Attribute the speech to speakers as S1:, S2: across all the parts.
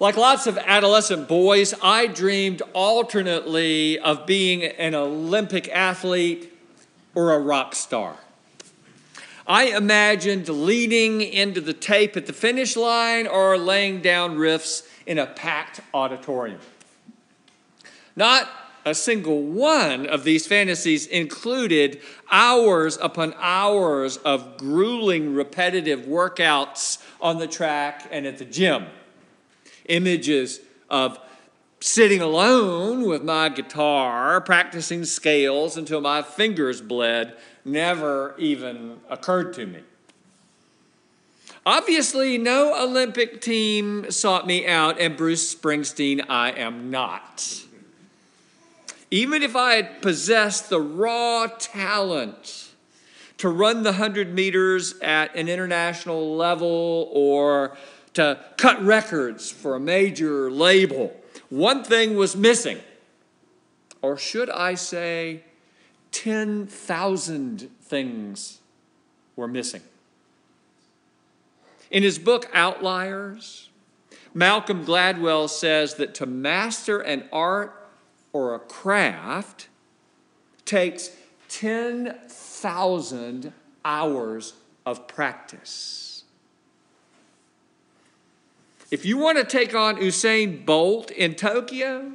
S1: Like lots of adolescent boys, I dreamed alternately of being an Olympic athlete or a rock star. I imagined leading into the tape at the finish line or laying down riffs in a packed auditorium. Not a single one of these fantasies included hours upon hours of grueling, repetitive workouts on the track and at the gym. Images of sitting alone with my guitar, practicing scales until my fingers bled, never even occurred to me. Obviously, no Olympic team sought me out, and Bruce Springsteen, I am not. Even if I had possessed the raw talent to run the 100 meters at an international level or to cut records for a major label, one thing was missing. Or should I say, 10,000 things were missing. In his book Outliers, Malcolm Gladwell says that to master an art or a craft takes 10,000 hours of practice. If you want to take on Usain Bolt in Tokyo,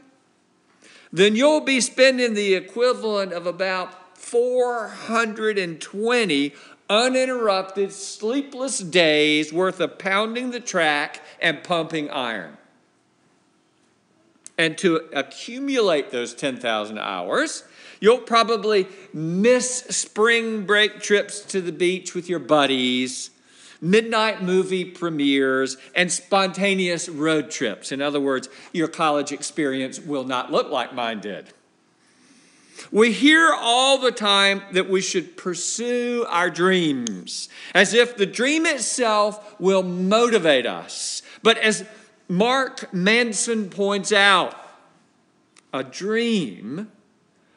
S1: then you'll be spending the equivalent of about 420 uninterrupted, sleepless days worth of pounding the track and pumping iron. And to accumulate those 10,000 hours, you'll probably miss spring break trips to the beach with your buddies midnight movie premieres, and spontaneous road trips. In other words, your college experience will not look like mine did. We hear all the time that we should pursue our dreams as if the dream itself will motivate us. But as Mark Manson points out, a dream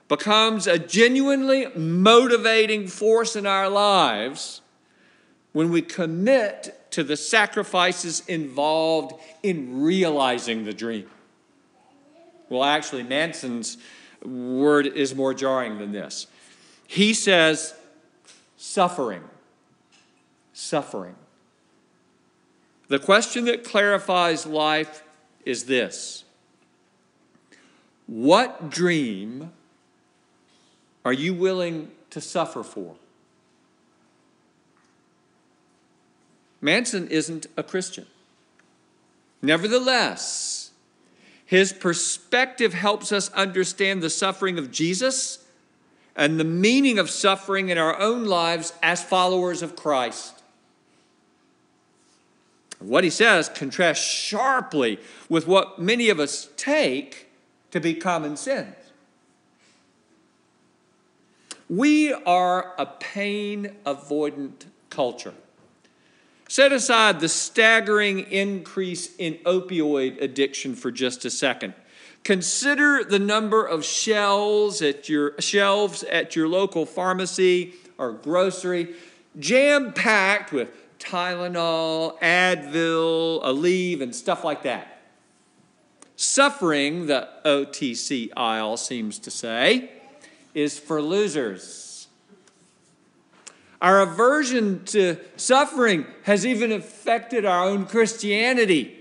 S1: becomes a genuinely motivating force in our lives when we commit to the sacrifices involved in realizing the dream. Well, actually, Manson's word is more jarring than this. He says, suffering. Suffering. The question that clarifies life is this What dream are you willing to suffer for? Manson isn't a Christian. Nevertheless, his perspective helps us understand the suffering of Jesus and the meaning of suffering in our own lives as followers of Christ. What he says contrasts sharply with what many of us take to be common sense. We are a pain avoidant culture. Set aside the staggering increase in opioid addiction for just a second. Consider the number of shelves at your shelves at your local pharmacy or grocery jam packed with Tylenol, Advil, Aleve, and stuff like that. Suffering, the OTC aisle seems to say, is for losers. Our aversion to suffering has even affected our own Christianity.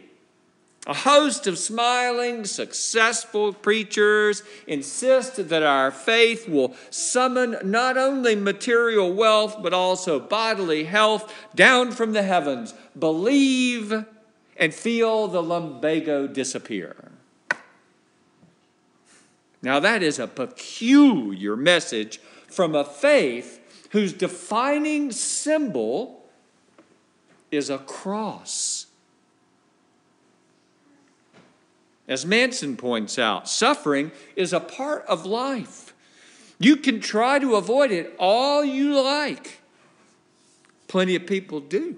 S1: A host of smiling, successful preachers insist that our faith will summon not only material wealth, but also bodily health down from the heavens. Believe and feel the lumbago disappear. Now, that is a peculiar message from a faith whose defining symbol is a cross. As Manson points out, suffering is a part of life. You can try to avoid it all you like. Plenty of people do.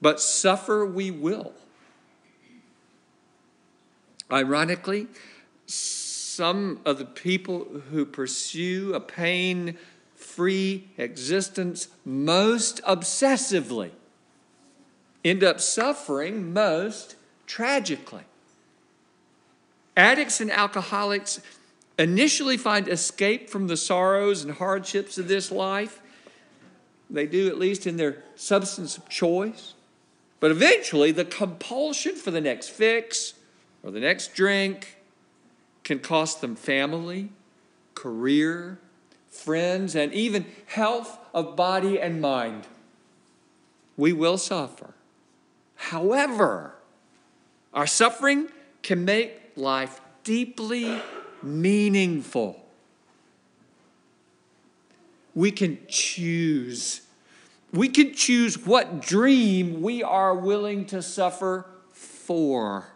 S1: But suffer we will. Ironically, some of the people who pursue a pain free existence most obsessively end up suffering most tragically. Addicts and alcoholics initially find escape from the sorrows and hardships of this life. They do, at least in their substance of choice. But eventually, the compulsion for the next fix or the next drink can cost them family, career, friends, and even health of body and mind. We will suffer. However, our suffering can make life deeply meaningful. We can choose. We can choose what dream we are willing to suffer for.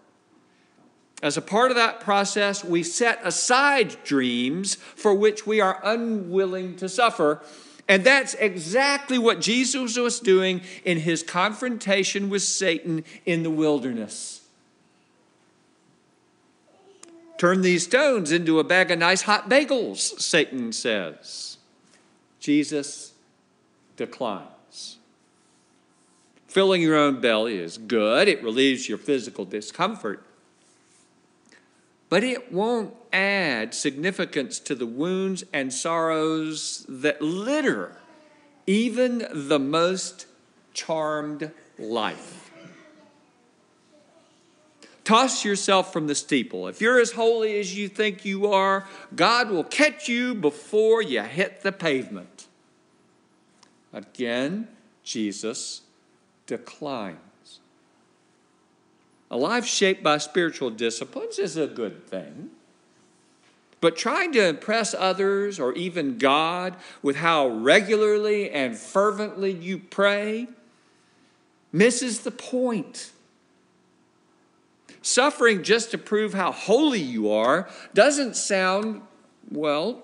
S1: As a part of that process, we set aside dreams for which we are unwilling to suffer. And that's exactly what Jesus was doing in his confrontation with Satan in the wilderness. Turn these stones into a bag of nice hot bagels, Satan says. Jesus declines. Filling your own belly is good, it relieves your physical discomfort, but it won't add significance to the wounds and sorrows that litter even the most charmed life. Toss yourself from the steeple. If you're as holy as you think you are, God will catch you before you hit the pavement. Again, Jesus declines. A life shaped by spiritual disciplines is a good thing. But trying to impress others or even God with how regularly and fervently you pray misses the point. Suffering just to prove how holy you are doesn't sound, well,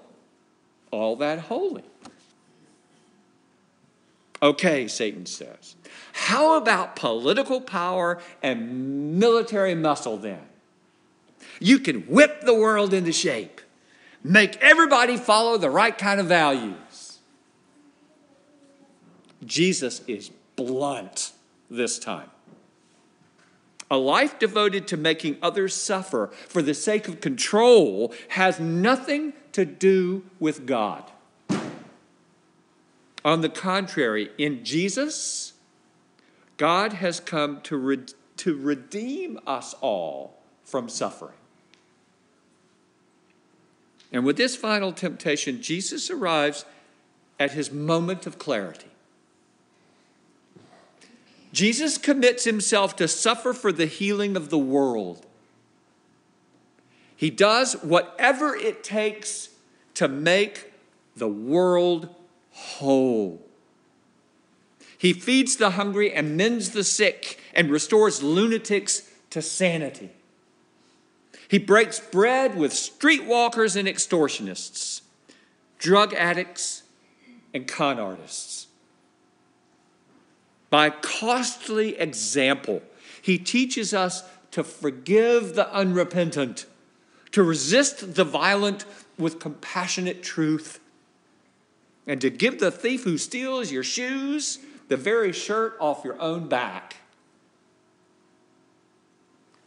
S1: all that holy. Okay, Satan says. How about political power and military muscle then? You can whip the world into shape, make everybody follow the right kind of values. Jesus is blunt this time. A life devoted to making others suffer for the sake of control has nothing to do with God. On the contrary, in Jesus, God has come to, re- to redeem us all from suffering. And with this final temptation, Jesus arrives at his moment of clarity. Jesus commits himself to suffer for the healing of the world. He does whatever it takes to make the world whole. He feeds the hungry and mends the sick and restores lunatics to sanity. He breaks bread with streetwalkers and extortionists, drug addicts and con artists. By costly example, he teaches us to forgive the unrepentant, to resist the violent with compassionate truth, and to give the thief who steals your shoes the very shirt off your own back.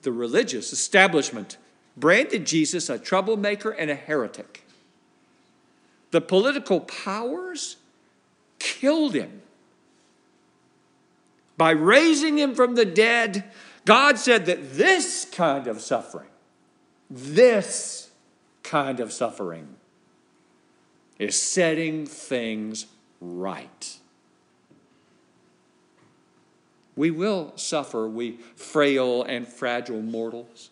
S1: The religious establishment branded Jesus a troublemaker and a heretic. The political powers killed him by raising him from the dead, God said that this kind of suffering, this kind of suffering, is setting things right. We will suffer, we frail and fragile mortals.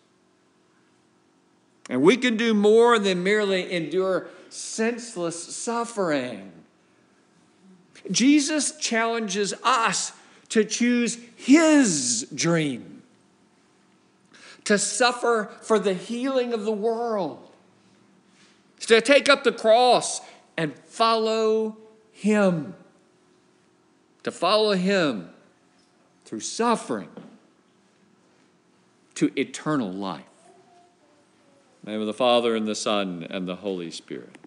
S1: And we can do more than merely endure senseless suffering. Jesus challenges us to choose his dream, to suffer for the healing of the world, to take up the cross and follow him, to follow him through suffering to eternal life. name of the Father, and the Son, and the Holy Spirit.